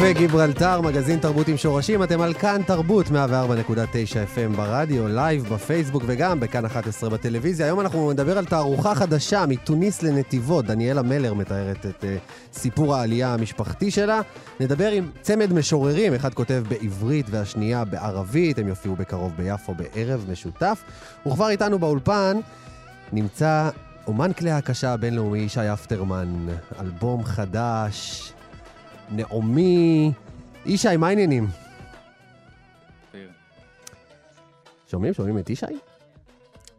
קפה גיברלטר, מגזין תרבות עם שורשים, אתם על כאן תרבות, 104.9 FM ברדיו, live, בפייסבוק וגם בכאן 11 בטלוויזיה. היום אנחנו נדבר על תערוכה חדשה מתוניס לנתיבות. דניאלה מלר מתארת את uh, סיפור העלייה המשפחתי שלה. נדבר עם צמד משוררים, אחד כותב בעברית והשנייה בערבית, הם יופיעו בקרוב ביפו בערב משותף. וכבר איתנו באולפן נמצא אומן כלי הקשה הבינלאומי ישי אפטרמן, אלבום חדש. נעמי. ישי, מה העניינים? שומעים? שומעים את ישי?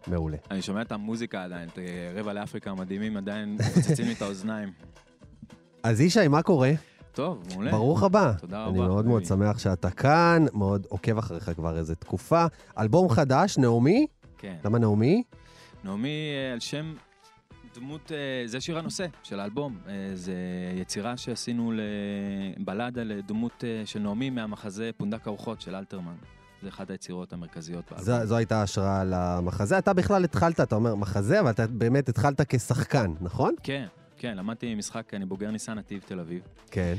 מעולה. אני שומע את המוזיקה עדיין, את אה, רבע לאפריקה המדהימים עדיין מפוצצים לי את האוזניים. אז ישי, מה קורה? טוב, מעולה. ברוך הבא. תודה רבה. אני מאוד מאוד שמח שאתה כאן, מאוד עוקב אחריך כבר איזה תקופה. אלבום חדש, נעמי? כן. למה נעמי? נעמי אה, על שם דמות, אה, זה שיר הנושא של האלבום. אה, זה יצירה שעשינו לבלדה לדמות אה, של נעמי מהמחזה פונדק הרוחות של אלתרמן. זה אחת היצירות המרכזיות באלבום. זו, זו הייתה השראה למחזה. אתה בכלל התחלת, אתה אומר מחזה, אבל אתה באמת התחלת כשחקן, נכון? כן, כן, למדתי משחק, אני בוגר ניסן נתיב תל אביב. כן.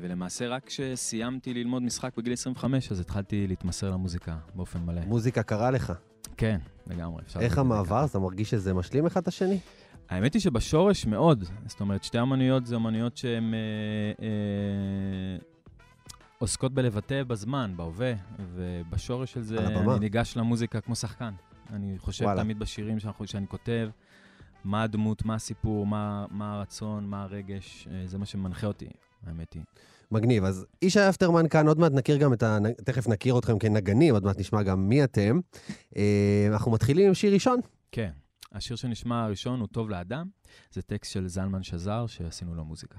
ולמעשה רק כשסיימתי ללמוד משחק בגיל 25, אז התחלתי להתמסר למוזיקה באופן מלא. מוזיקה קרה לך. כן, לגמרי. איך המעבר? אתה מרגיש שזה משלים אחד את השני? האמת היא שבשורש מאוד. זאת אומרת, שתי אמנויות זה אמנויות שהן אה, אה, עוסקות בלבטא בזמן, בהווה, ובשורש של זה אני ניגש למוזיקה כמו שחקן. אני חושב וואלה. תמיד בשירים שאנחנו, שאני כותב, מה הדמות, מה הסיפור, מה, מה הרצון, מה הרגש, אה, זה מה שמנחה אותי, האמת היא. מגניב. אז ישי אפטרמן כאן, עוד מעט נכיר גם את ה... תכף נכיר אתכם כנגנים, עוד מעט נשמע גם מי אתם. אה, אנחנו מתחילים עם שיר ראשון. כן. השיר שנשמע הראשון הוא טוב לאדם, זה טקסט של זלמן שזר שעשינו לו מוזיקה.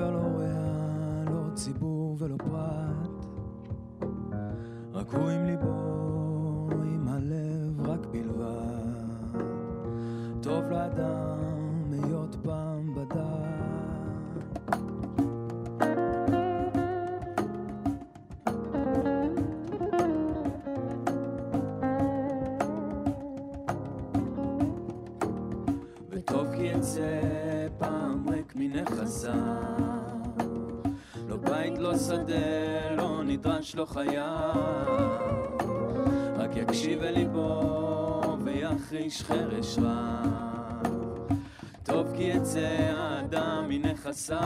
לא ספר, לא ריאה, לא ציבור ולא פרט, רק הוא עם ליבו, עם הלב רק בלבד. טוב לאדם להיות פעם בדד. שדה לא נדרש לו חייו, רק יקשיב אל ליבו ויחריש חרש רב. טוב כי יצא האדם מנכסיו.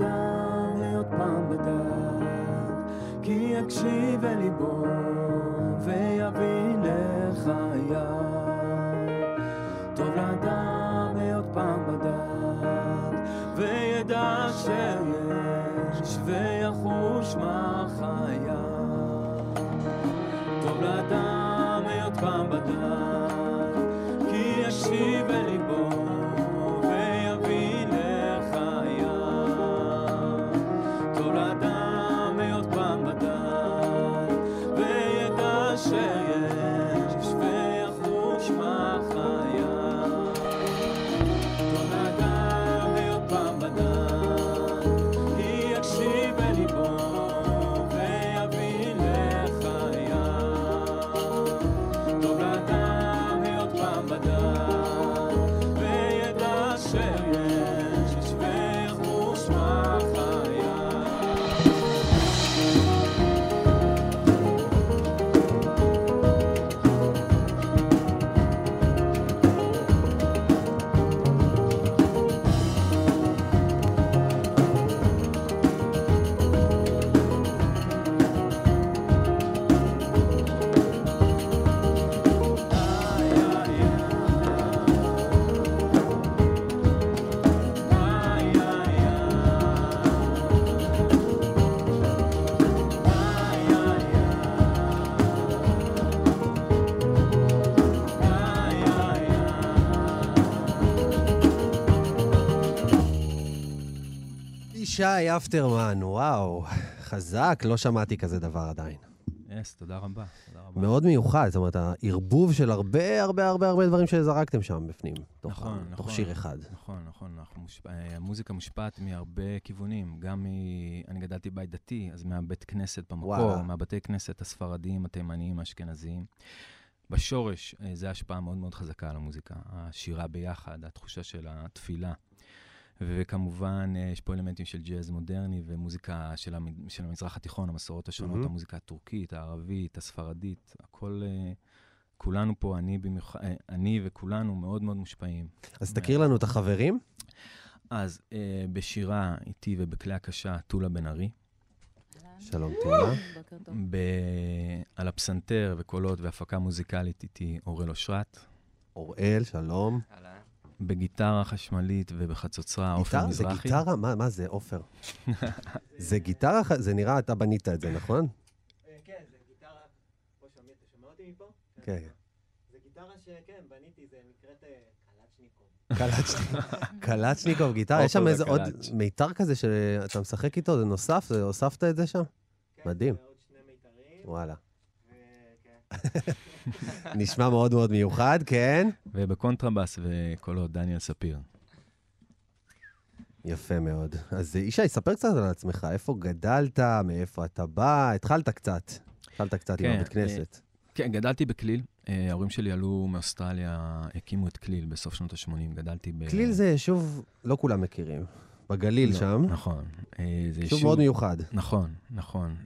לאדם להיות פעם בדד, כי יקשיב אל ליבו ויבין לחייו. טוב לאדם להיות פעם בדד, וידע שיש ויחוש מה שי אפטרמן, וואו, חזק, לא שמעתי כזה דבר עדיין. יס, yes, תודה רבה, תודה רבה. מאוד מיוחד, זאת אומרת, הערבוב של הרבה הרבה הרבה הרבה דברים שזרקתם שם בפנים. תוך, נכון, נכון. תוך שיר אחד. נכון, נכון. מושפ... המוזיקה מושפעת מהרבה כיוונים. גם מ... אני גדלתי בית דתי, אז מהבית כנסת במקור, מהבתי כנסת הספרדיים, התימניים, האשכנזיים. בשורש, אה, זו השפעה מאוד מאוד חזקה על המוזיקה. השירה ביחד, התחושה של התפילה. וכמובן, אה, יש פה אלמנטים של ג'אז מודרני ומוזיקה של, המ... של המזרח התיכון, המסורות השונות, mm-hmm. המוזיקה הטורקית, הערבית, הספרדית, הכל... אה, כולנו פה, אני, במיוח... אה, אני וכולנו מאוד מאוד מושפעים. אז תכיר לנו את החברים. אז אה, בשירה איתי ובכלי הקשה, טולה בן ארי. שלום, טולה. ב... על הפסנתר וקולות והפקה מוזיקלית איתי אוראל אושרת. אוראל, שלום. בגיטרה חשמלית ובחצוצרה, עופר מזרחי. זה גיטרה? מה, מה זה, עופר? זה גיטרה? זה נראה, אתה בנית את זה, נכון? אה, כן, זה גיטרה... בוא שומע, אתה שומע אותי מפה? כן. זה גיטרה שכן, בניתי, זה נקראת קלצ'ניקוב. קלצ'ניקוב, גיטרה. יש שם איזה עוד מיתר כזה שאתה משחק איתו, זה נוסף? הוספת את זה שם? כן, מדהים. כן, עוד שני מיתרים. וואלה. נשמע מאוד מאוד מיוחד, כן? ובקונטרבאס וקולות דניאל ספיר. יפה מאוד. אז ישי, ספר קצת על עצמך, איפה גדלת, מאיפה אתה בא, התחלת קצת. התחלת קצת כן, עם הבית כנסת. כן, גדלתי בכליל. אה, ההורים שלי עלו מאוסטרליה, הקימו את כליל בסוף שנות ה-80, גדלתי ב... כליל זה יישוב, לא כולם מכירים. בגליל לא, שם. נכון. אה, זה יישוב מאוד מיוחד. נכון, נכון.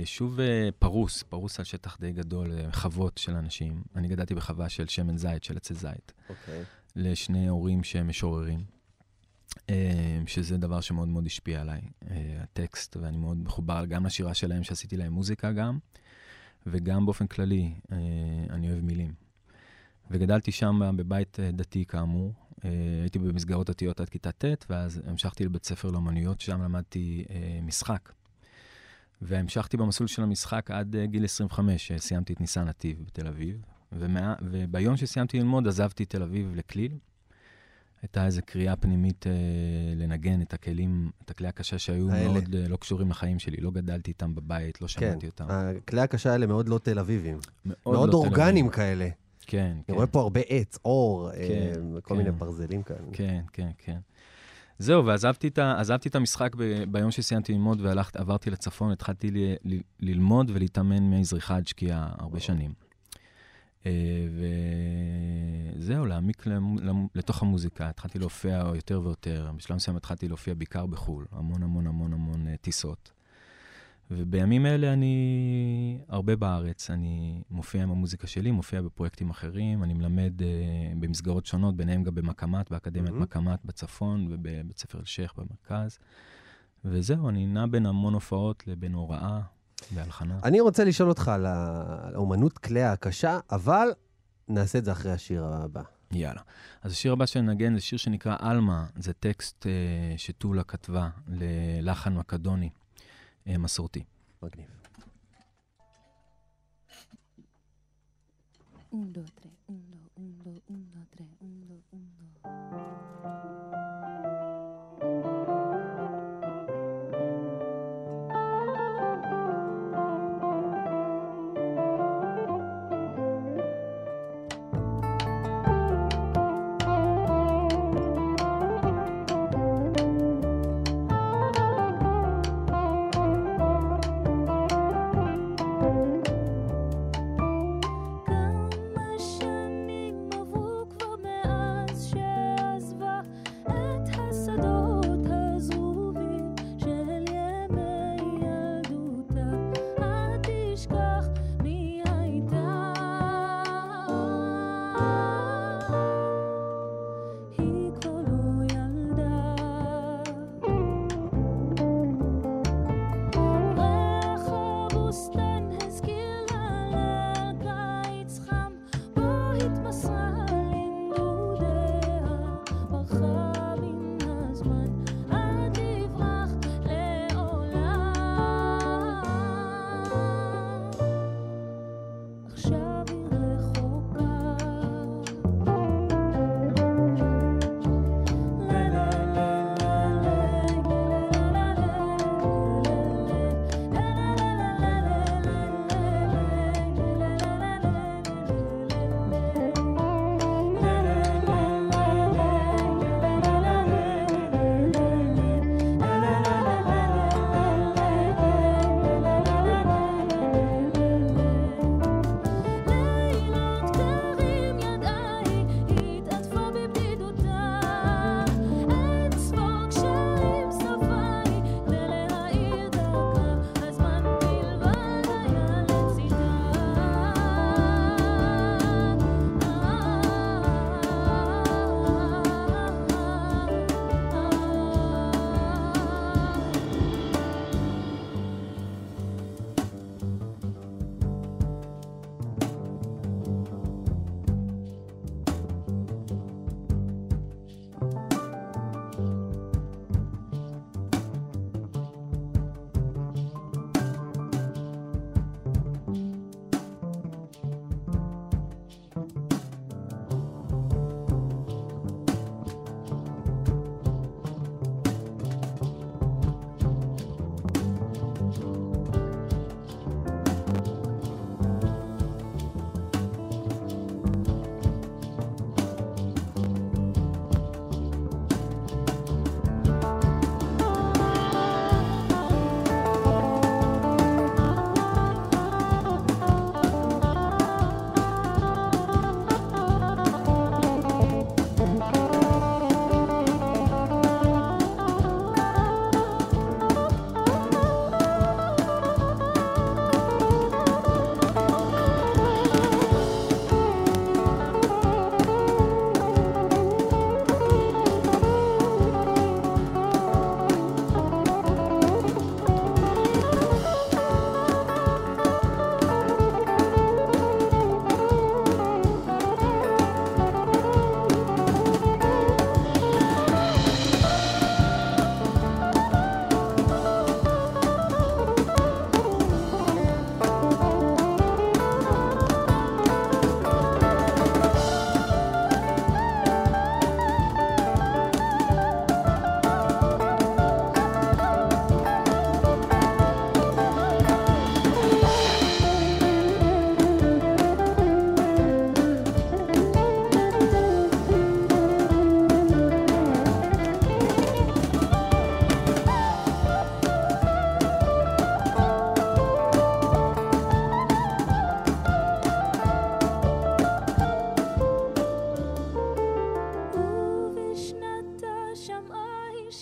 יישוב אה, פרוס, פרוס על שטח די גדול, אה, חוות של אנשים. אני גדלתי בחווה של שמן זית, של עצי זית. אוקיי. לשני הורים שהם משוררים, שזה דבר שמאוד מאוד השפיע עליי, הטקסט, ואני מאוד מחובר גם לשירה שלהם, שעשיתי להם מוזיקה גם, וגם באופן כללי, אני אוהב מילים. וגדלתי שם בבית דתי כאמור, אה, הייתי במסגרות דתיות עד כיתה ט', ואז המשכתי לבית ספר לאמנויות, שם למדתי אה, משחק. והמשכתי במסלול של המשחק עד אה, גיל 25, סיימתי את ניסן נתיב בתל אביב. ומה, וביום שסיימתי ללמוד עזבתי תל אביב לכליל. הייתה איזו קריאה פנימית אה, לנגן את הכלים, את הכלי הקשה שהיו האלה. מאוד אה, לא קשורים לחיים שלי. לא גדלתי איתם בבית, לא שמעתי כן, אותם. כן, הכלי הקשה האלה מאוד לא תל אביביים. מאוד, מאוד לא אורגניים כאלה. כן, כן. אני רואה פה הרבה עץ, אור, כן, אה, כל כן. מיני ברזלים כאלה. כן, כן, כן. זהו, ועזבתי את, את המשחק ב, ביום שסיימתי ללמוד ועברתי לצפון, התחלתי ל, ל, ללמוד ולהתאמן מהזריחה עד שקיעה הרבה שנים. אה, וזהו, להעמיק לתוך המוזיקה. התחלתי להופיע יותר ויותר. בשלב מסוים התחלתי להופיע בעיקר בחו"ל, המון המון המון המון אה, טיסות. ובימים אלה אני הרבה בארץ, אני מופיע עם המוזיקה שלי, מופיע בפרויקטים אחרים, אני מלמד uh, במסגרות שונות, ביניהם גם במקמ"ט, באקדמיית mm-hmm. מקמ"ט בצפון ובבית ספר אלשיך במרכז. וזהו, אני נע בין המון הופעות לבין הוראה והלחנה. אני רוצה לשאול אותך על האומנות כלי הקשה, אבל נעשה את זה אחרי השיר הבא. יאללה. אז השיר הבא שנגן זה שיר שנקרא עלמה, זה טקסט uh, שטולה כתבה ללחן מקדוני. אה, מסורתי. מגניב. Un, dos, tres,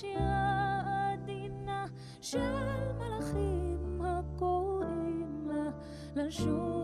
שירה עדינה של מלאכים הקוראים לה לשוב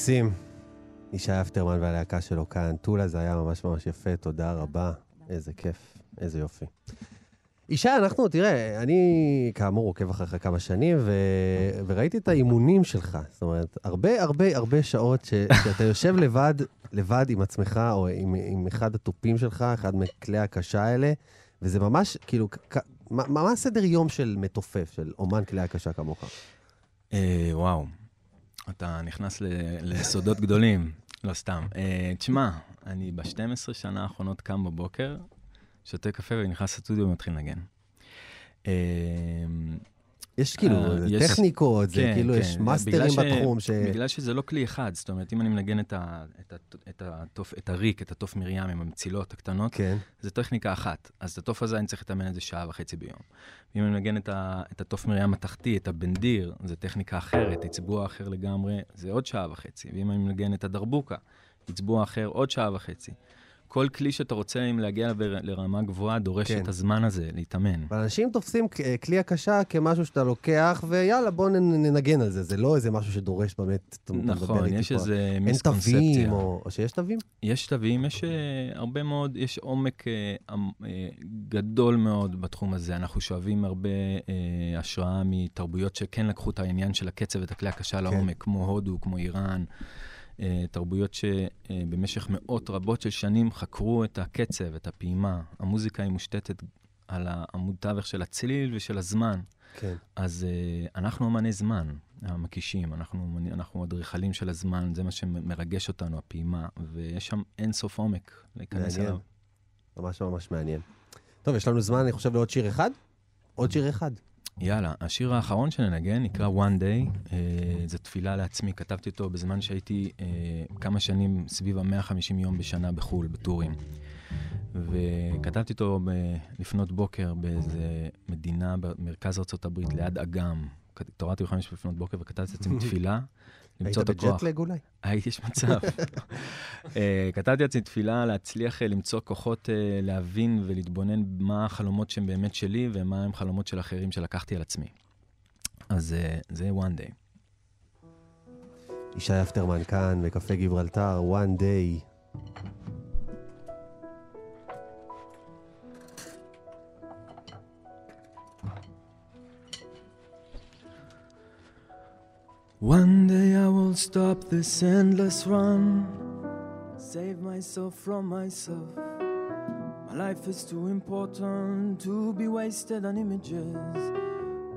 מקסים. ישי אפטרמן והלהקה שלו כאן. טולה זה היה ממש ממש יפה, תודה רבה. איזה כיף, איזה יופי. ישי, אנחנו, תראה, אני כאמור עוקב אחריך כמה שנים, ו... וראיתי את האימונים שלך. זאת אומרת, הרבה הרבה הרבה שעות ש... שאתה יושב לבד, לבד עם עצמך, או עם, עם אחד התופים שלך, אחד מכלי הקשה האלה, וזה ממש, כאילו, כ... מה, מה הסדר יום של מתופף, של אומן כלי הקשה כמוך? אה, וואו, אתה נכנס לסודות גדולים, לא סתם. אה, תשמע, אני ב-12 שנה האחרונות קם בבוקר, שותה קפה ונכנס לסטודיו ומתחיל לנגן. יש כאילו אה, יש- טכניקות, זה כן, כאילו, כן. יש מאסטרים ש- בתחום, ש... בגלל שזה לא כלי אחד, זאת אומרת, אם אני מנגן את, ה, את, ה, את, התוף, את הריק, את התוף מרים עם המצילות הקטנות, כן. זה טכניקה אחת. אז את התוף הזה אני צריך לתאמן את זה שעה וחצי ביום. אם אני מנגן את, ה, את התוף מרים התחתי, את הבנדיר, זה טכניקה אחרת, עצבוע אחר לגמרי, זה עוד שעה וחצי. ואם אני מנגן את הדרבוקה, עצבוע אחר, עוד שעה וחצי. כל כלי שאתה רוצה אם להגיע לרמה גבוהה, דורש כן. את הזמן הזה להתאמן. אנשים תופסים כ- כלי הקשה כמשהו שאתה לוקח, ויאללה, בואו נ- ננגן על זה. זה לא איזה משהו שדורש באמת, נכון, יש. איזה אין מיסקונספציה. תווים, או או שיש תווים? יש תווים, יש uh, הרבה מאוד, יש עומק uh, uh, גדול מאוד בתחום הזה. אנחנו שואבים הרבה uh, השראה מתרבויות שכן לקחו את העניין של הקצב ואת הכלי הקשה לעומק, כמו הודו, כמו איראן. Uh, תרבויות שבמשך מאות רבות של שנים חקרו את הקצב, את הפעימה. המוזיקה היא מושתתת על העמוד תווך של הצליל ושל הזמן. כן. אז uh, אנחנו אמני זמן, המקישים, אנחנו, אנחנו אדריכלים של הזמן, זה מה שמרגש אותנו, הפעימה, ויש שם אין סוף עומק להיכנס. אליו. ממש ממש מעניין. טוב, יש לנו זמן, אני חושב, לעוד שיר אחד? עוד שיר אחד. יאללה, השיר האחרון שננגן נקרא One Day, uh, זו תפילה לעצמי, כתבתי אותו בזמן שהייתי uh, כמה שנים סביב ה-150 יום בשנה בחו"ל, בטורים. וכתבתי אותו ב- לפנות בוקר באיזה מדינה במרכז ארה"ב, ליד אגם. התעוררתי בחמש לפנות בוקר וכתבתי לעצמי תפילה, למצוא את הכוח. בג'טלג אולי? היי, יש מצב. אה, כתבתי לעצמי תפילה להצליח אה, למצוא כוחות אה, להבין ולהתבונן מה החלומות שהם באמת שלי ומה הם חלומות של אחרים שלקחתי על עצמי. אז זה one day. ישי אפטרמן כאן, בקפה גיברלטר, one day. One day I will stop this endless run, save myself from myself. My life is too important to be wasted on images.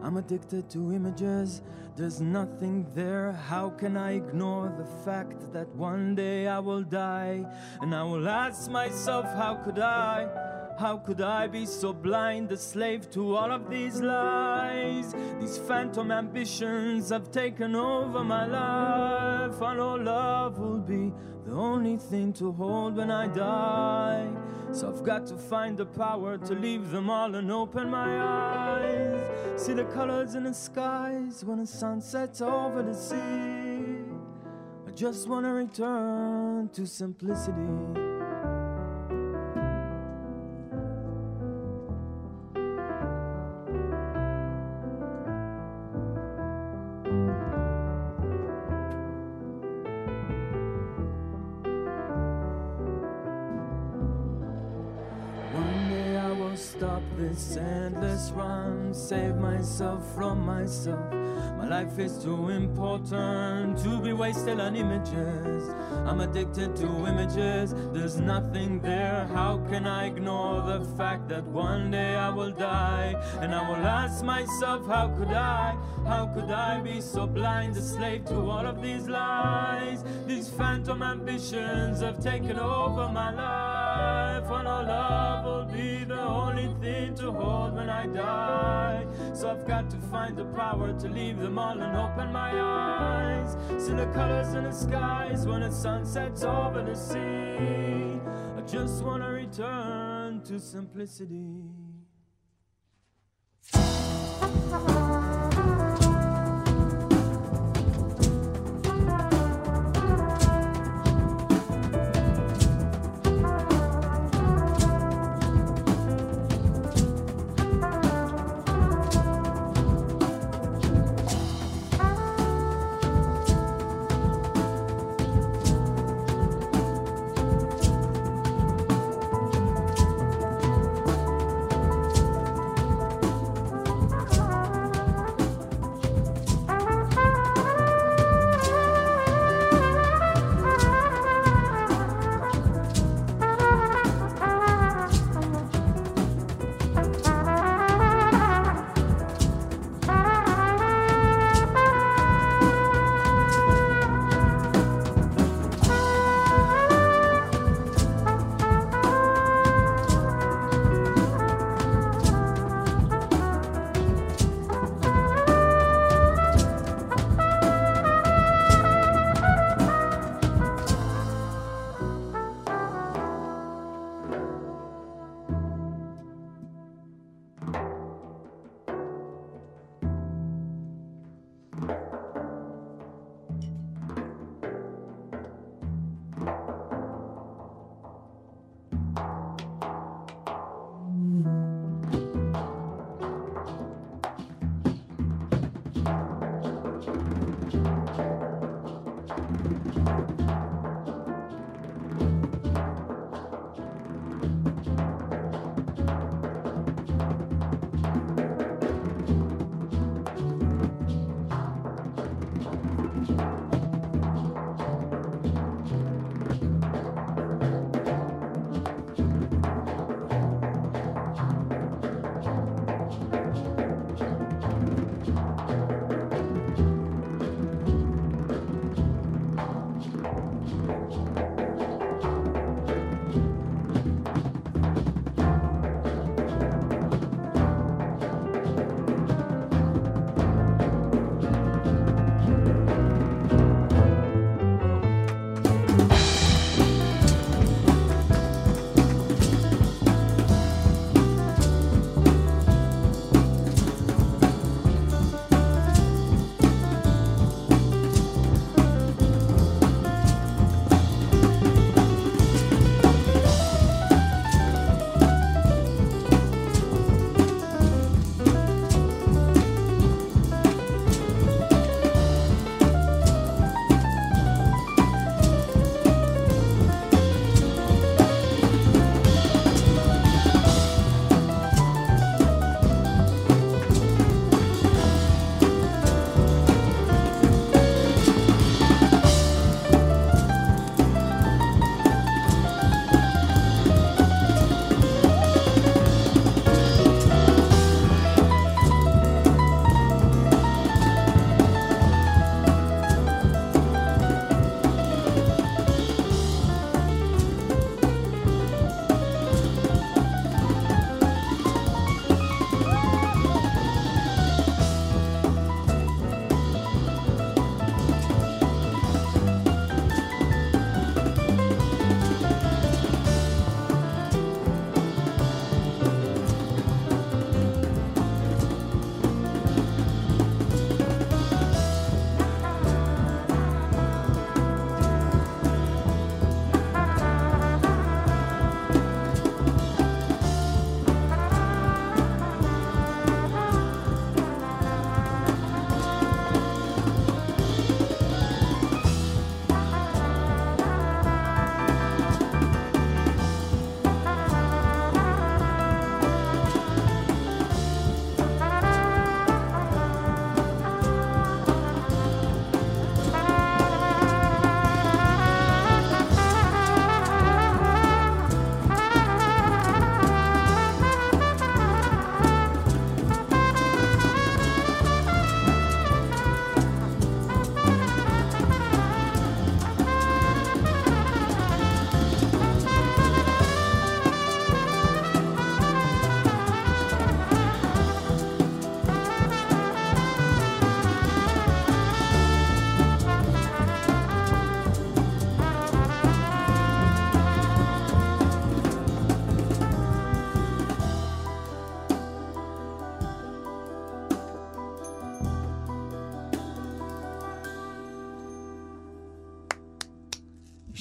I'm addicted to images, there's nothing there. How can I ignore the fact that one day I will die? And I will ask myself, how could I? How could I be so blind, a slave to all of these lies? These phantom ambitions have taken over my life. I know love will be the only thing to hold when I die. So I've got to find the power to leave them all and open my eyes. See the colors in the skies when the sun sets over the sea. I just want to return to simplicity. Stop this endless run, save myself from myself. My life is too important to be wasted on images. I'm addicted to images, there's nothing there. How can I ignore the fact that one day I will die? And I will ask myself, how could I? How could I be so blind, a slave to all of these lies? These phantom ambitions have taken over my life. And all love be the only thing to hold when I die. So I've got to find the power to leave them all and open my eyes. See the colors in the skies when the sun sets over the sea. I just wanna return to simplicity.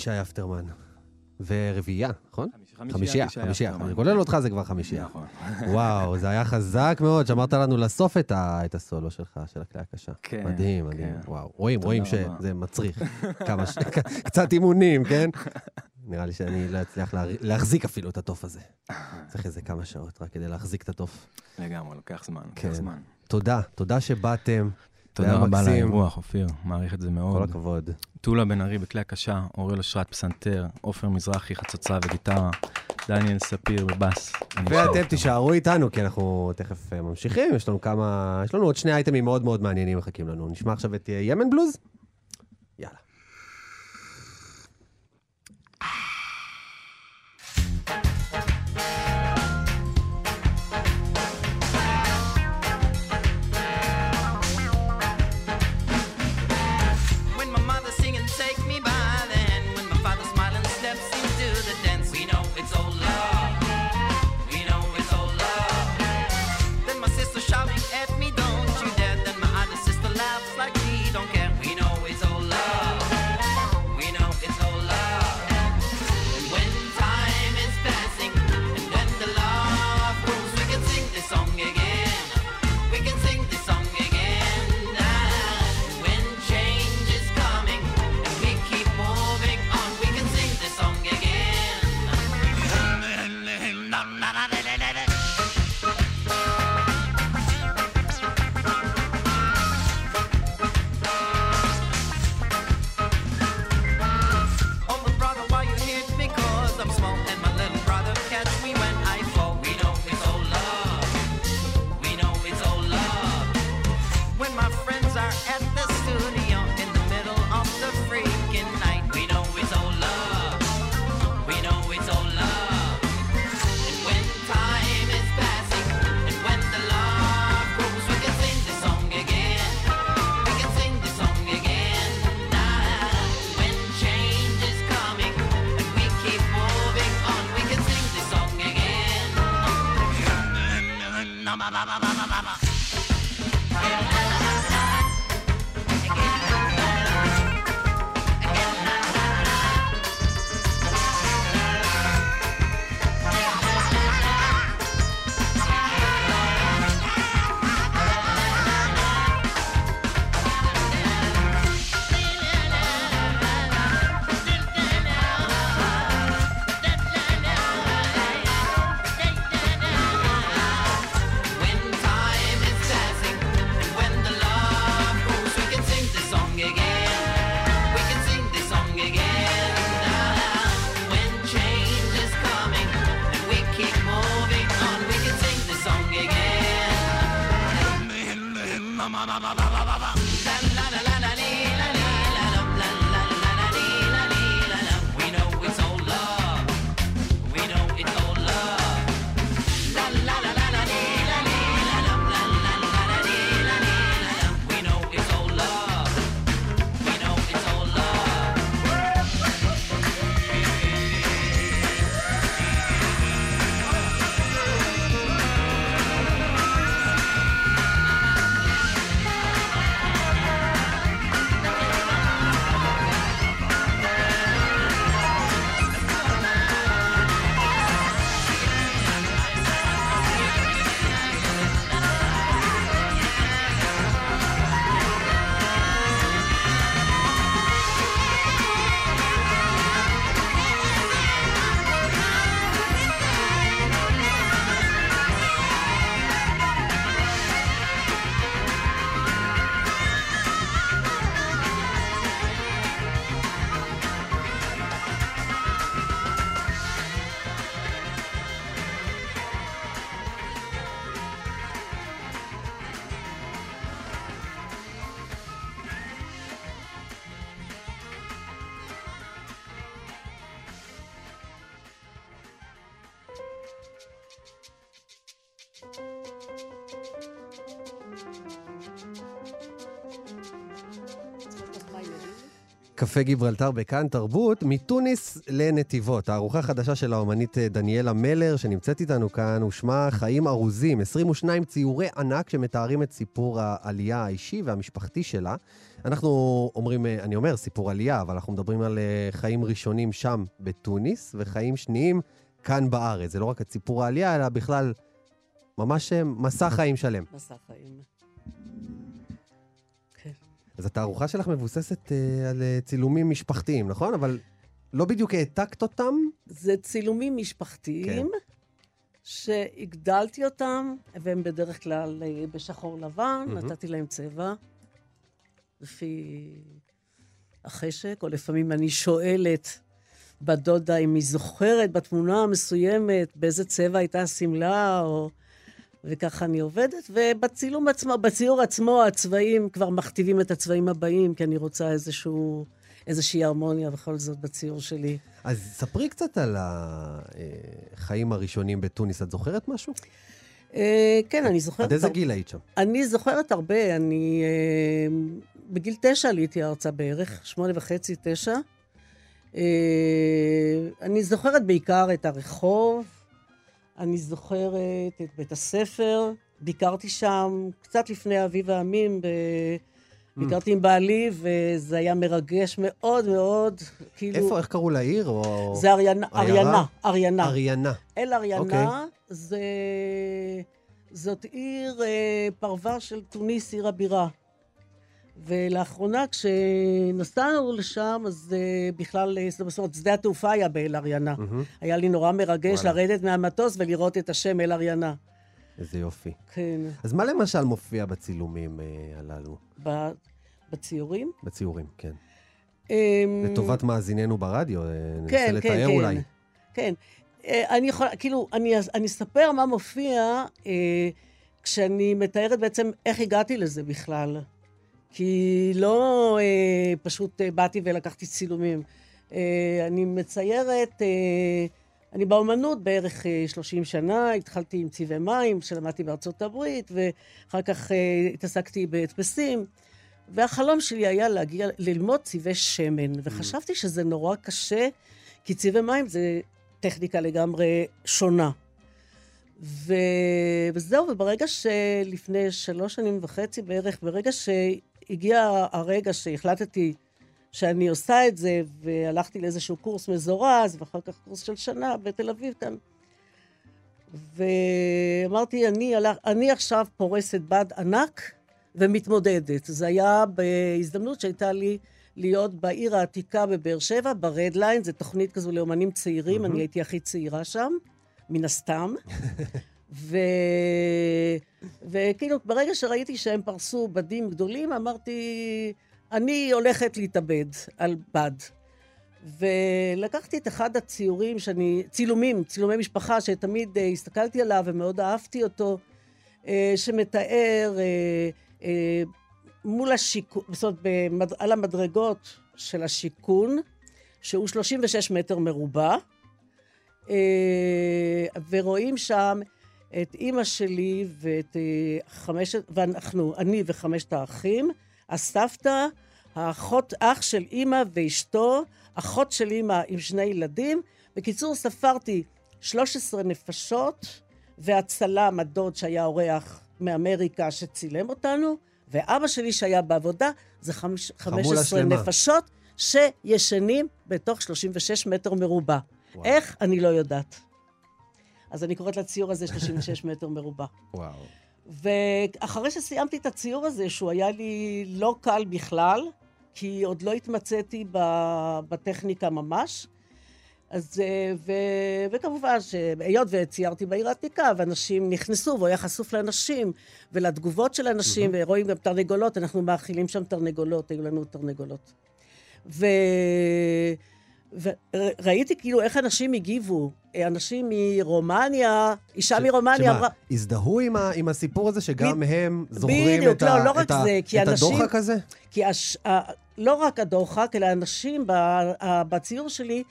ישי אפטרמן. ורביעייה, נכון? חמישייה, חמישייה. אני כולל אותך זה כבר חמישייה. נכון. וואו, זה היה חזק מאוד, שמרת לנו לאסוף את, ה... את הסולו שלך, של הכלי הקשה. כן. מדהים, כן. מדהים. כן. וואו, רואים, רואים שזה מצריך כמה ש... קצת אימונים, כן? נראה לי שאני לא אצליח להחזיק אפילו את התוף הזה. צריך איזה כמה שעות רק כדי להחזיק את התוף. לגמרי, לוקח זמן, לוקח כן. זמן. תודה, תודה שבאתם. תודה רבה על האירוח, אופיר, מעריך את זה מאוד. כל הכבוד. טולה בן ארי בכלי הקשה, אורל אשרת פסנתר, עופר מזרחי חצוצה וגיטרה, דניאל ספיר בבאס. ואתם תישארו איתנו, כי אנחנו תכף אה, ממשיכים, יש לנו כמה... יש לנו עוד שני אייטמים מאוד מאוד מעניינים מחכים לנו. נשמע עכשיו את אה, ימן בלוז? קפה גיברלטר בכאן תרבות, מתוניס לנתיבות. הארוחה החדשה של האומנית אה, דניאלה מלר, שנמצאת איתנו כאן, ושמה חיים ארוזים. 22 ציורי ענק שמתארים את סיפור העלייה האישי והמשפחתי שלה. אנחנו אומרים, אה, אני אומר סיפור עלייה, אבל אנחנו מדברים על אה, חיים ראשונים שם בתוניס, וחיים שניים כאן בארץ. זה לא רק את סיפור העלייה, אלא בכלל ממש מסע חיים שלם. מסע חיים. אז התערוכה שלך מבוססת uh, על uh, צילומים משפחתיים, נכון? אבל לא בדיוק העתקת אותם? זה צילומים משפחתיים, כן. שהגדלתי אותם, והם בדרך כלל uh, בשחור לבן, mm-hmm. נתתי להם צבע, לפי החשק, או לפעמים אני שואלת בדודה אם היא זוכרת בתמונה המסוימת באיזה צבע הייתה השמלה, או... וככה אני עובדת, ובצילום עצמו, בציור עצמו, הצבעים כבר מכתיבים את הצבעים הבאים, כי אני רוצה איזשהו, איזושהי הרמוניה בכל זאת בציור שלי. אז ספרי קצת על החיים הראשונים בתוניס. את זוכרת משהו? אה, כן, אני זוכרת... עד איזה גיל היית שם? אני זוכרת הרבה. אני... אה, בגיל תשע עליתי ארצה בערך, שמונה וחצי, תשע. אה, אני זוכרת בעיקר את הרחוב, אני זוכרת את בית הספר, ביקרתי שם קצת לפני אביב העמים, ב... Mm. ביקרתי עם בעלי, וזה היה מרגש מאוד מאוד, כאילו... איפה, איך קראו לעיר? או... זה אריינה, אריינה, אריינה. אריינה. אל אריינה, okay. אוקיי. זה... זאת עיר אה, פרבר של תוניס, עיר הבירה. ולאחרונה, כשנסענו לשם, אז uh, בכלל, אה, זאת אומרת, שדה התעופה היה באל אריינה. Mm-hmm. היה לי נורא מרגש וואלה. לרדת מהמטוס ולראות את השם אל אריינה. איזה יופי. כן. אז מה למשל מופיע בצילומים uh, הללו? ב... בציורים? בציורים, כן. Um... לטובת מאזיננו ברדיו, כן, ננסה כן, לתאר כן. אולי. כן. Uh, אני יכולה, כאילו, אני, אני אספר מה מופיע uh, כשאני מתארת בעצם איך הגעתי לזה בכלל. כי לא אה, פשוט אה, באתי ולקחתי צילומים. אה, אני מציירת, אה, אני באומנות בערך אה, 30 שנה, התחלתי עם צבעי מים, שלמדתי בארצות הברית, ואחר כך אה, התעסקתי בהדפסים. והחלום שלי היה להגיע, ללמוד צבעי שמן, וחשבתי שזה נורא קשה, כי צבעי מים זה טכניקה לגמרי שונה. ו... וזהו, וברגע שלפני שלוש שנים וחצי בערך, ברגע ש... הגיע הרגע שהחלטתי שאני עושה את זה, והלכתי לאיזשהו קורס מזורז, ואחר כך קורס של שנה בתל אביב כאן. ואמרתי, אני, אני עכשיו פורסת בד ענק ומתמודדת. זה היה בהזדמנות שהייתה לי להיות בעיר העתיקה בבאר שבע, ברדליין, זו תוכנית כזו לאומנים צעירים, mm-hmm. אני הייתי הכי צעירה שם, מן הסתם. ו... וכאילו, ברגע שראיתי שהם פרסו בדים גדולים, אמרתי, אני הולכת להתאבד על בד. ולקחתי את אחד הציורים שאני, צילומים, צילומי משפחה, שתמיד uh, הסתכלתי עליו ומאוד אהבתי אותו, uh, שמתאר uh, uh, מול השיכון, זאת אומרת. על המדרגות של השיכון, שהוא 36 מטר מרובע, uh, ורואים שם את אימא שלי ואת אה, חמשת, ואנחנו, אני וחמשת האחים, הסבתא, האחות, אח של אימא ואשתו, אחות של אימא עם שני ילדים. בקיצור, ספרתי 13 נפשות, והצלם, הדוד שהיה אורח מאמריקה שצילם אותנו, ואבא שלי שהיה בעבודה, זה חמש, 15 נפשות שישנים בתוך 36 מטר מרובע. וואו. איך? אני לא יודעת. אז אני קוראת לציור הזה 36 מטר מרובע. וואו. ואחרי שסיימתי את הציור הזה, שהוא היה לי לא קל בכלל, כי עוד לא התמצאתי בטכניקה ממש, אז, אה, ו, וכמובן שהיות וציירתי בעיר העתיקה, ואנשים נכנסו, והוא היה חשוף לאנשים, ולתגובות של אנשים, mm-hmm. ורואים גם תרנגולות, אנחנו מאכילים שם תרנגולות, היו לנו תרנגולות. ו... וראיתי כאילו איך אנשים הגיבו. אנשים מרומניה, אישה ש... מרומניה אמרה... שמה, הזדהו עם, ה, עם הסיפור הזה שגם ב... הם זוכרים בדיוק, את, לא, ה, לא את, ה, זה, את אנשים, הדוחק הזה? כי הש, ה, לא רק הדוחק, אלא הנשים בציור שלי,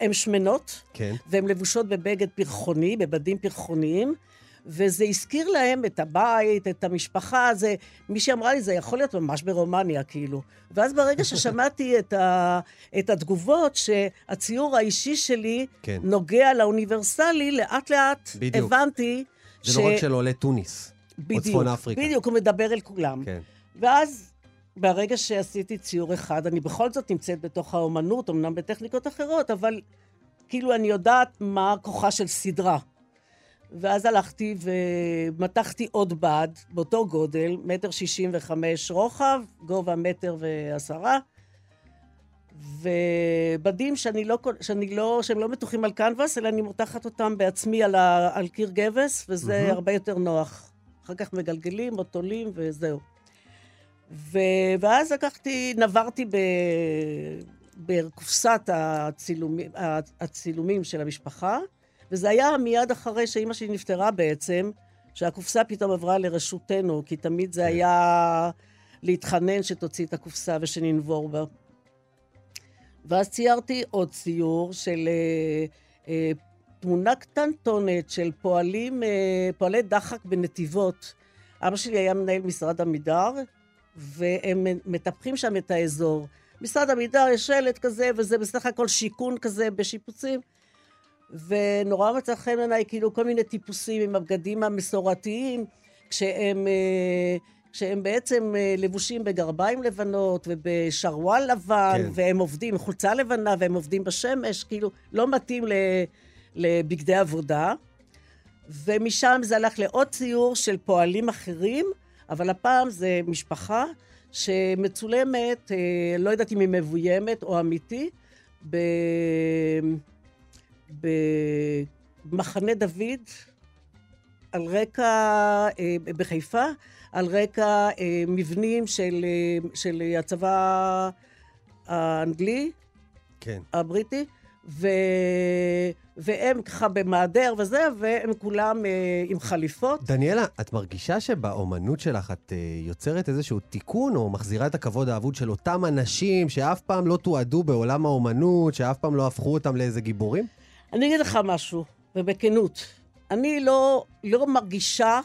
הן שמנות, כן. והן לבושות בבגד פרחוני, בבדים פרחוניים, וזה הזכיר להם את הבית, את המשפחה, זה, מישהי אמרה לי, זה יכול להיות ממש ברומניה, כאילו. ואז ברגע ששמעתי את, ה, את התגובות, שהציור האישי שלי כן. נוגע לאוניברסלי, לאט לאט בדיוק. הבנתי זה לא רק של עולי טוניס, או צפון אפריקה. בדיוק, הוא מדבר אל כולם. כן. ואז, ברגע שעשיתי ציור אחד, אני בכל זאת נמצאת בתוך האומנות, אמנם בטכניקות אחרות, אבל כאילו אני יודעת מה כוחה של סדרה. ואז הלכתי ומתחתי עוד בד, באותו גודל, מטר שישים וחמש רוחב, גובה מטר ועשרה, ובדים שאני לא, שאני לא, שהם לא מתוחים על קנבס, אלא אני מותחת אותם בעצמי על, ה, על קיר גבס, וזה מהמם. הרבה יותר נוח. אחר כך מגלגלים או תולים וזהו. ו... ואז לקחתי, נברתי ב... בקופסת הצילומים, הצילומים של המשפחה, וזה היה מיד אחרי שאימא שלי נפטרה בעצם, שהקופסה פתאום עברה לרשותנו, כי תמיד זה היה להתחנן שתוציא את הקופסה ושננבור בה. ואז ציירתי עוד ציור של אה, אה, תמונה קטנטונת של פועלים, אה, פועלי דחק בנתיבות. אבא שלי היה מנהל משרד עמידר, והם מטפחים שם את האזור. משרד עמידר יש שלט כזה, וזה בסך הכל שיכון כזה בשיפוצים. ונורא מצא חן בעיניי, כאילו, כל מיני טיפוסים עם הבגדים המסורתיים, כשהם, אה, כשהם בעצם אה, לבושים בגרביים לבנות ובשרוואל לבן, כן. והם עובדים, חולצה לבנה, והם עובדים בשמש, כאילו, לא מתאים לבגדי עבודה. ומשם זה הלך לעוד ציור של פועלים אחרים, אבל הפעם זה משפחה שמצולמת, אה, לא יודעת אם היא מבוימת או אמיתי, ב... במחנה דוד, על רקע, אה, בחיפה, על רקע אה, מבנים של, אה, של הצבא האנגלי, כן. הבריטי, ו... והם ככה במעדר וזה, והם כולם אה, עם חליפות. דניאלה, את מרגישה שבאומנות שלך את אה, יוצרת איזשהו תיקון, או מחזירה את הכבוד האבוד של אותם אנשים שאף פעם לא תועדו בעולם האומנות, שאף פעם לא הפכו אותם לאיזה גיבורים? אני אגיד לך משהו, ובכנות. אני לא, לא מרגישה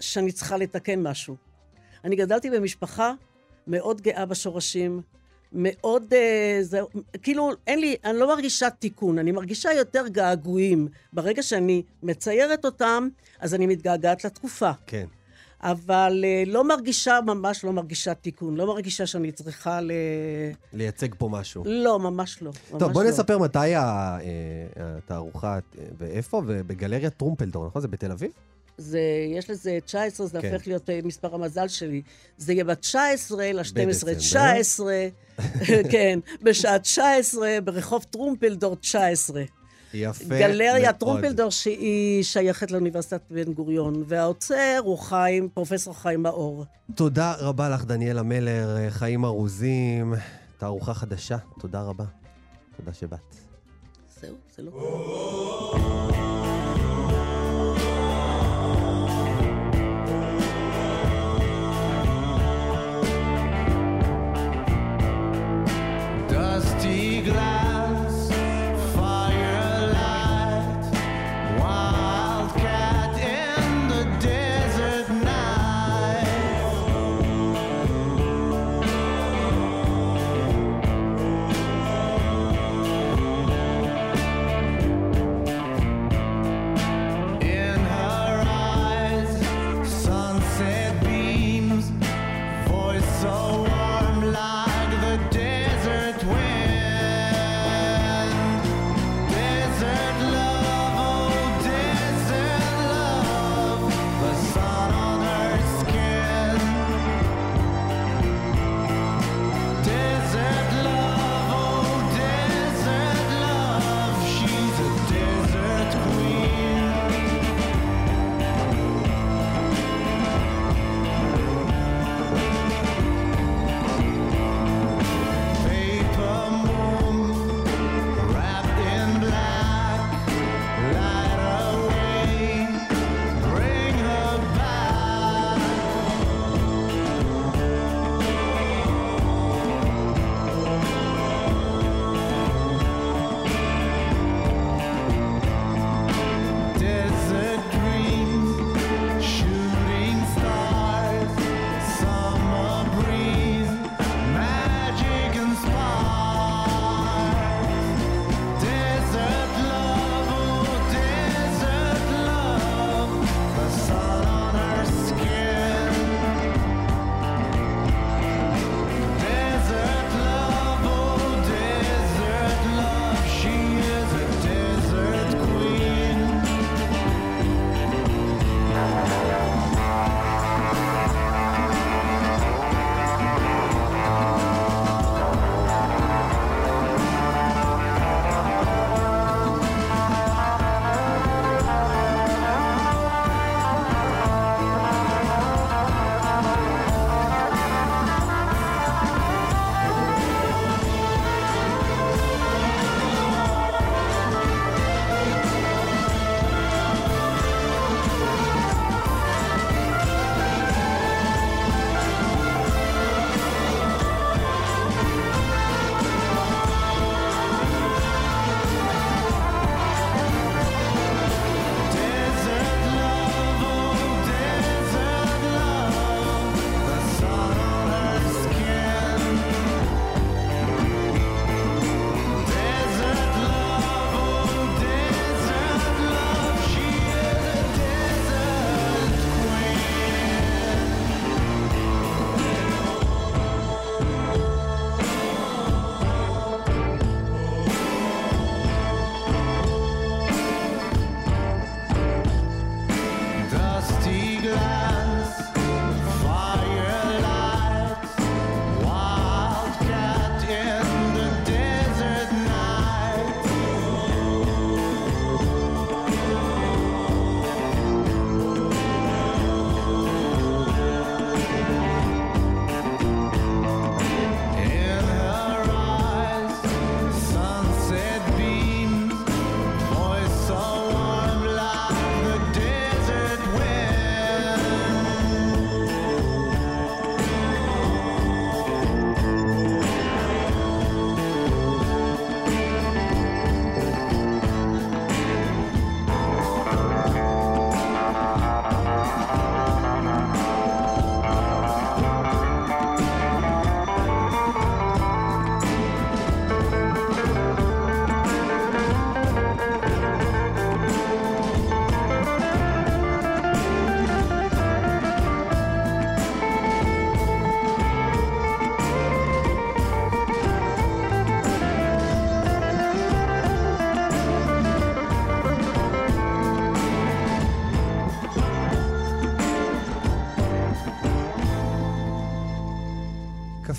שאני צריכה לתקן משהו. אני גדלתי במשפחה מאוד גאה בשורשים, מאוד... אה, זה, כאילו, אין לי, אני לא מרגישה תיקון, אני מרגישה יותר געגועים. ברגע שאני מציירת אותם, אז אני מתגעגעת לתקופה. כן. אבל אה, לא מרגישה, ממש לא מרגישה תיקון. לא מרגישה שאני צריכה ל... לייצג פה משהו. לא, ממש לא. טוב, ממש בוא לא. נספר מתי אה, התערוכה אה, ואיפה, ובגלריה טרומפלדור, נכון? זה בתל אביב? זה, יש לזה 19, זה כן. הופך להיות מספר המזל שלי. זה יהיה ב-19 ל-12, בדצמבר. 19, כן, בשעה 19, ברחוב טרומפלדור 19. יפה גלריה מאוד. טרומפלדור שהיא שייכת לאוניברסיטת בן גוריון, והעוצר הוא חיים, פרופסור חיים מאור. תודה רבה לך, דניאלה מלר, חיים ארוזים, תערוכה חדשה, תודה רבה. תודה שבאת. זהו, זה לא... Dusty glass,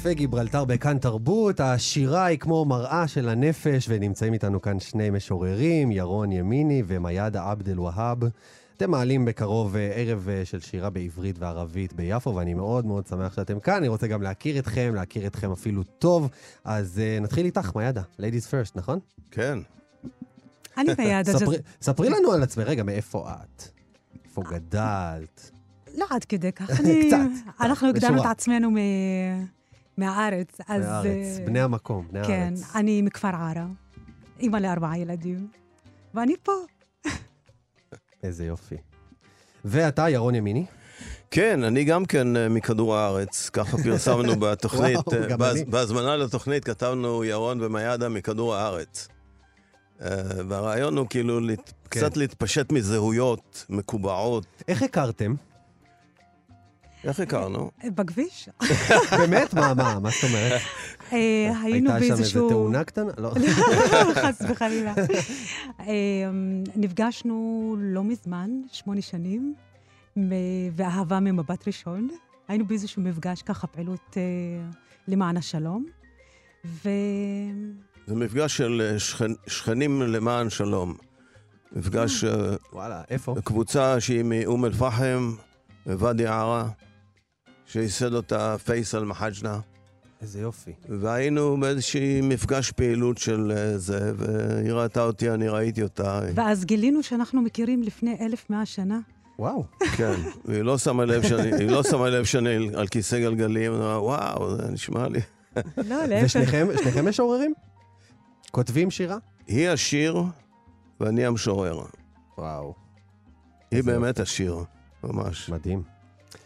קפה גיברלטר בכאן תרבות. השירה היא כמו מראה של הנפש, ונמצאים איתנו כאן שני משוררים, ירון ימיני ומיאדה עבד אל-והאב. אתם מעלים בקרוב אה, ערב אה, של שירה בעברית וערבית ביפו, ואני מאוד מאוד שמח שאתם כאן. אני רוצה גם להכיר אתכם, להכיר אתכם אפילו טוב. אז uh, נתחיל איתך, מיאדה, ladies first, נכון? כן. אני אז... ספרי, ספרי לנו על עצמך, רגע, מאיפה את? איפה גדלת? לא עד כדי כך. אני... קצת. אנחנו הגדרנו את. עצמנו מ... מהארץ, אז... מהארץ, אה, בני המקום, בני כן, הארץ. אני מכפר ערה, אימא לארבעה ילדים, ואני פה. איזה יופי. ואתה, ירון ימיני? כן, אני גם כן אה, מכדור הארץ, ככה פרסמנו בתוכנית, וואו, אה, בהז-. בהזמנה לתוכנית כתבנו ירון ומיאדה מכדור הארץ. והרעיון הוא כאילו להת- כן. קצת להתפשט מזהויות מקובעות. איך הכרתם? איך הכרנו? בכביש? באמת? מה, מה, מה זאת אומרת? אה, היינו הייתה שם באיזשהו... תאונה קטנה? לא. חס וחלילה. אה, נפגשנו לא מזמן, שמונה שנים, ואהבה ממבט ראשון. היינו באיזשהו מפגש ככה, פעילות אה, למען השלום. ו... זה מפגש של שכן, שכנים למען שלום. מפגש, וואלה, איפה? קבוצה שהיא מאום אל-פחם, מוואדי ערה, שייסד אותה פייסל מחג'נה. איזה יופי. והיינו באיזשהי מפגש פעילות של אה, זה, והיא ראתה אותי, אני ראיתי אותה. ואז גילינו שאנחנו מכירים לפני 1,100 שנה. וואו. כן, והיא לא שמה לב שאני, היא לא שמה לב שאני על כיסא גלגלים, היא אמרה, וואו, זה נשמע לי. לא, להפך. ושניכם שניכם משוררים? כותבים שירה? היא השיר ואני המשורר. וואו, היא באמת השיר, ממש. מדהים.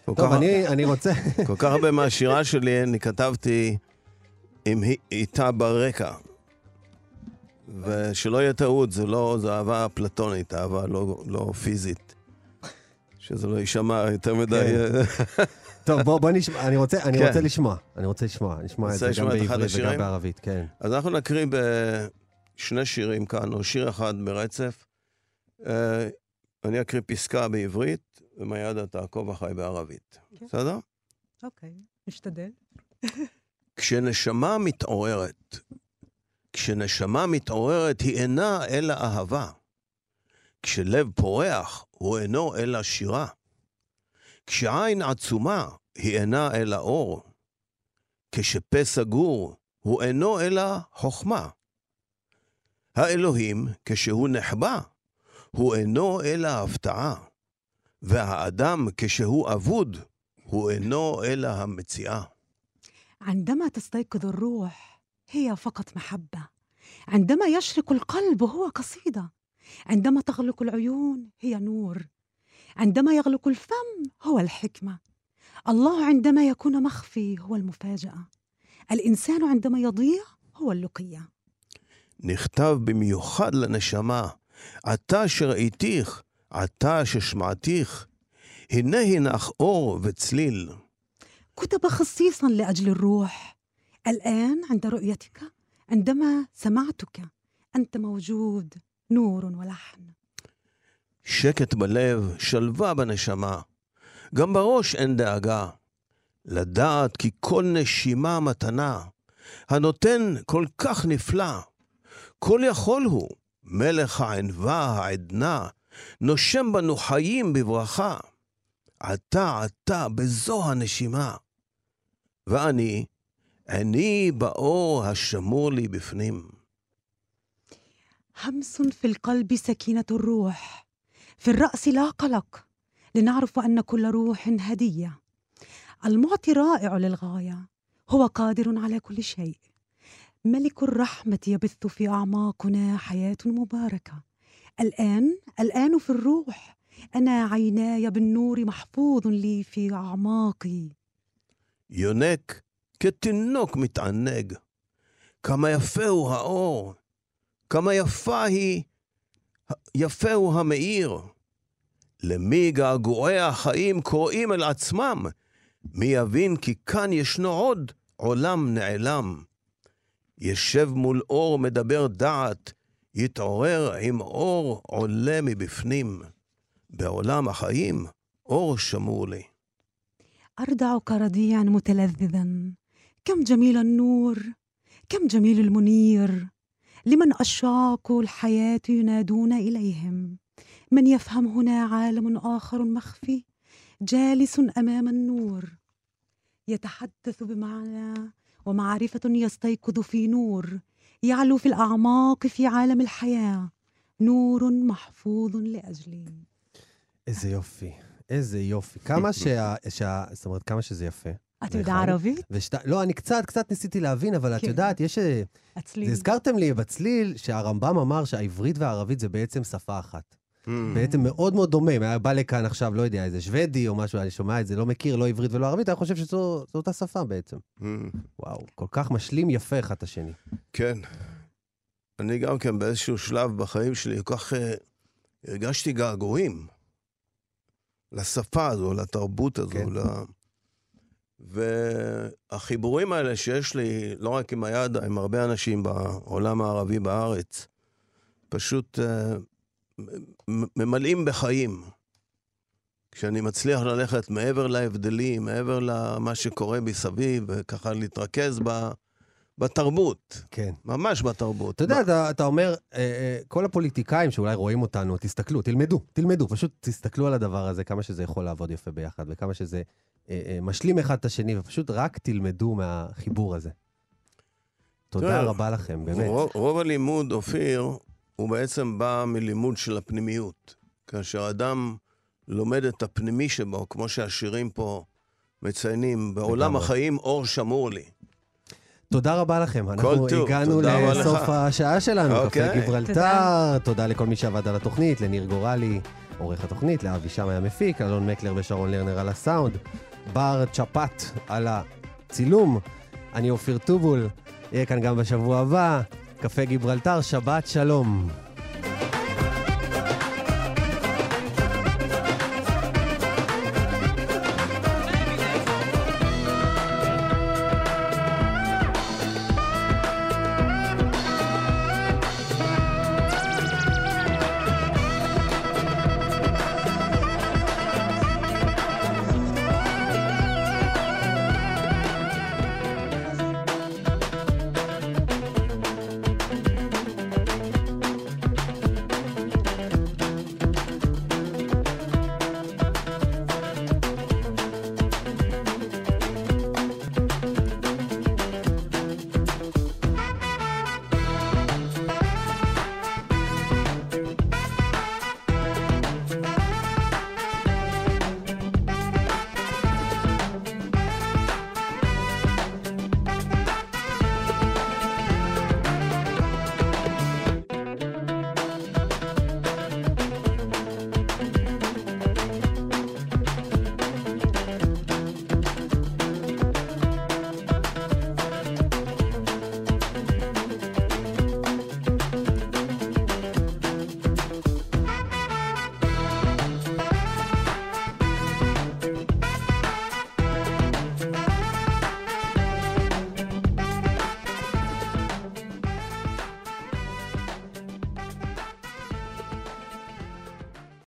טוב, כך- אני אני רוצה... כל כך הרבה מהשירה שלי אני כתבתי עם איתה ברקע. ושלא יהיה טעות, זה לא, זו אהבה פלטונית, אהבה לא, לא פיזית. שזה לא יישמע יותר מדי... כן. טוב, בוא בוא נשמע, אני רוצה אני כן. רוצה לשמוע. אני רוצה לשמוע. נשמע את זה גם בעברית וגם? בערבית, כן. אז אנחנו נקריא בשני שירים כאן, או שיר אחד ברצף. אני אקריא פסקה בעברית, ומיד תעקוב אחריי בערבית. כן. בסדר? אוקיי, נשתדל. כשנשמה מתעוררת, כשנשמה מתעוררת היא אינה אלא אהבה. כשלב פורח הוא אינו אלא שירה. כשעין עצומה היא אינה אלא אור. כשפה סגור הוא אינו אלא חוכמה. האלוהים, כשהוא נחבא, הוא אינו אלא הפתעה. והאדם, כשהוא אבוד, הוא אינו אלא המציאה. عندما تستيقظ الروح هي فقط محبة عندما يشرق القلب هو قصيدة عندما تغلق العيون هي نور عندما يغلق الفم هو الحكمة الله عندما يكون مخفي هو المفاجأة الإنسان عندما يضيع هو اللقية נכתב במיוחד לנשמה, עתה שראיתיך, עתה ששמעתיך, הנה הנך אור וצליל. كتب خصيصا لأجل الروح الآن عند رؤيتك عندما سمعتك أنت موجود نور ولحن שקט בלב, שלווה בנשמה. גם בראש אין דאגה. לדעת כי כל נשימה מתנה, הנותן כל כך נפלא. כל יכול הוא, מלך הענווה, העדנה, נושם בנו חיים בברכה. עתה עתה בזו הנשימה. ואני, עיני באור השמור לי בפנים. همس في القلب سكينة الروح في الرأس لا قلق لنعرف أن كل روح هدية المعطي رائع للغاية هو قادر على كل شيء ملك الرحمة يبث في أعماقنا حياة مباركة الآن الآن في الروح أنا عيناي بالنور محفوظ لي في أعماقي יונק כתינוק מתענג. כמה יפה הוא האור, כמה יפה היא, יפה הוא המאיר. למי געגועי החיים קוראים אל עצמם? מי יבין כי כאן ישנו עוד עולם נעלם. ישב מול אור מדבר דעת, יתעורר עם אור עולה מבפנים. בעולם החיים אור שמור לי. أرضعك رضيعا متلذذا كم جميل النور كم جميل المنير لمن أشواق الحياة ينادون إليهم من يفهم هنا عالم آخر مخفي جالس أمام النور يتحدث بمعنى ومعرفة يستيقظ في نور يعلو في الأعماق في عالم الحياة نور محفوظ لأجلي איזה יופי, איזה יופי. כמה שה... שה... זאת אומרת, כמה שזה יפה. אתה יודע נכון? ערבית? ושת... לא, אני קצת, קצת ניסיתי להבין, אבל את כן. יודעת, יש... אה, הצליל. הזכרתם לי בצליל שהרמב"ם אמר שהעברית והערבית זה בעצם שפה אחת. Mm. בעצם מאוד מאוד דומה. אם היה בא לכאן עכשיו, לא יודע, איזה שוודי או משהו, אני שומע את זה, לא מכיר, לא עברית ולא ערבית, אני חושב שזו זו אותה שפה בעצם. Mm. וואו, כל כך משלים יפה אחד את השני. כן. אני גם כן באיזשהו שלב בחיים שלי, כל כך אה, הרגשתי געגועים לשפה הזו, לתרבות הזו. כן. ל... והחיבורים האלה שיש לי, לא רק עם היד, עם הרבה אנשים בעולם הערבי בארץ, פשוט אה, ממלאים בחיים. כשאני מצליח ללכת מעבר להבדלים, מעבר למה שקורה מסביב, וככה להתרכז ב... בתרבות. כן. ממש בתרבות. אתה יודע, אתה, אתה אומר, אה, אה, כל הפוליטיקאים שאולי רואים אותנו, תסתכלו, תלמדו, תלמדו, פשוט תסתכלו על הדבר הזה, כמה שזה יכול לעבוד יפה ביחד, וכמה שזה אה, משלים אחד את השני, ופשוט רק תלמדו מהחיבור הזה. תודה רבה לכם, באמת. רוב, רוב הלימוד, אופיר, הוא בעצם בא מלימוד של הפנימיות. כאשר אדם לומד את הפנימי שבו, כמו שהשירים פה מציינים, בעולם לגמרי. החיים אור שמור לי. תודה רבה לכם. אנחנו טוב, הגענו לסוף לך. השעה שלנו, קפה אוקיי. גיברלטר. תודה. תודה לכל מי שעבד על התוכנית, לניר גורלי, עורך התוכנית, לאבי שמאי המפיק, אלון מקלר ושרון לרנר על הסאונד, בר צ'פט על הצילום. אני אופיר טובול, יהיה כאן גם בשבוע הבא. קפה גיברלטר, שבת שלום.